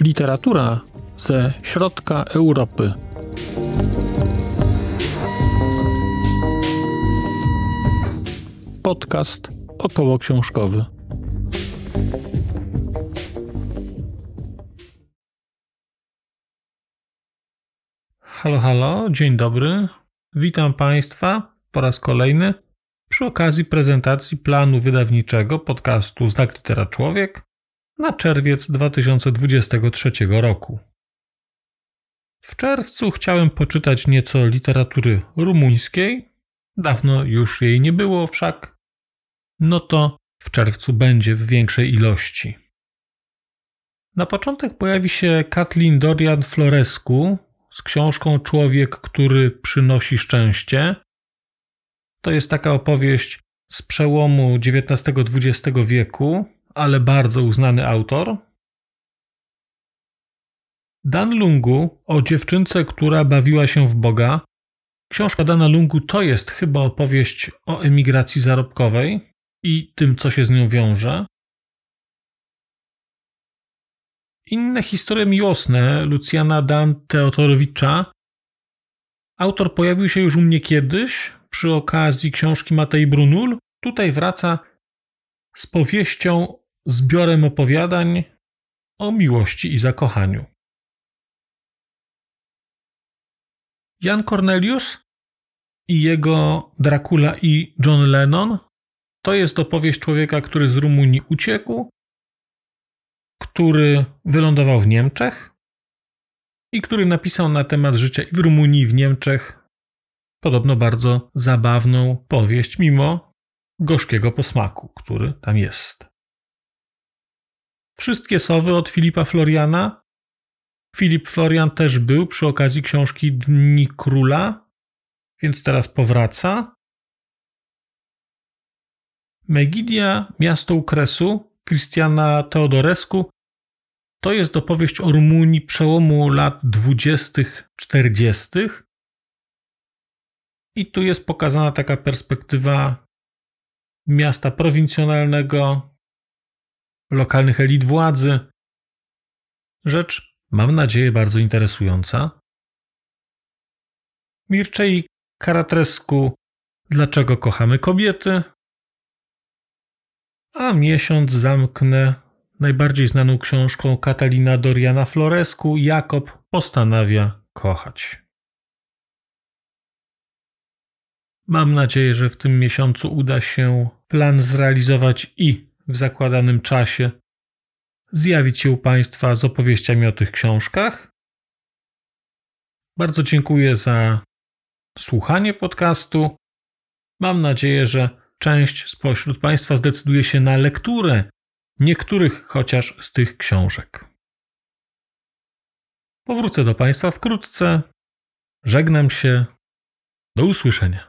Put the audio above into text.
Literatura ze środka Europy. Podcast około książkowy. Halo, halo, dzień dobry. Witam Państwa po raz kolejny przy okazji prezentacji planu wydawniczego podcastu Znak Litera Człowiek na czerwiec 2023 roku. W czerwcu chciałem poczytać nieco literatury rumuńskiej. Dawno już jej nie było, wszak. No to w czerwcu będzie w większej ilości. Na początek pojawi się Kathleen Dorian Florescu z książką Człowiek, który przynosi szczęście. To jest taka opowieść z przełomu XIX-XX wieku, ale bardzo uznany autor. Dan Lungu o dziewczynce, która bawiła się w Boga. Książka Dana Lungu to jest chyba opowieść o emigracji zarobkowej i tym, co się z nią wiąże. Inne historie miłosne Lucjana Dan Teotorowicza. Autor pojawił się już u mnie kiedyś przy okazji książki Matei Brunul. Tutaj wraca z powieścią, zbiorem opowiadań o miłości i zakochaniu. Jan Cornelius i jego Dracula i John Lennon to jest opowieść człowieka, który z Rumunii uciekł, który wylądował w Niemczech i który napisał na temat życia i w Rumunii, i w Niemczech podobno bardzo zabawną powieść, mimo gorzkiego posmaku, który tam jest. Wszystkie sowy od Filipa Floriana. Filip Florian też był przy okazji książki Dni Króla, więc teraz powraca. Megidia, Miasto Ukresu, Christiana Teodorescu to jest opowieść o Rumunii przełomu lat 20-40. I tu jest pokazana taka perspektywa miasta prowincjonalnego, lokalnych elit władzy. Rzecz, mam nadzieję, bardzo interesująca. Mirczej Karatresku Dlaczego kochamy kobiety? A miesiąc zamknę najbardziej znaną książką Katalina Doriana Florescu Jakob postanawia kochać. Mam nadzieję, że w tym miesiącu uda się plan zrealizować i w zakładanym czasie zjawić się u Państwa z opowieściami o tych książkach. Bardzo dziękuję za słuchanie podcastu. Mam nadzieję, że część spośród Państwa zdecyduje się na lekturę niektórych chociaż z tych książek. Powrócę do Państwa wkrótce. Żegnam się. Do usłyszenia.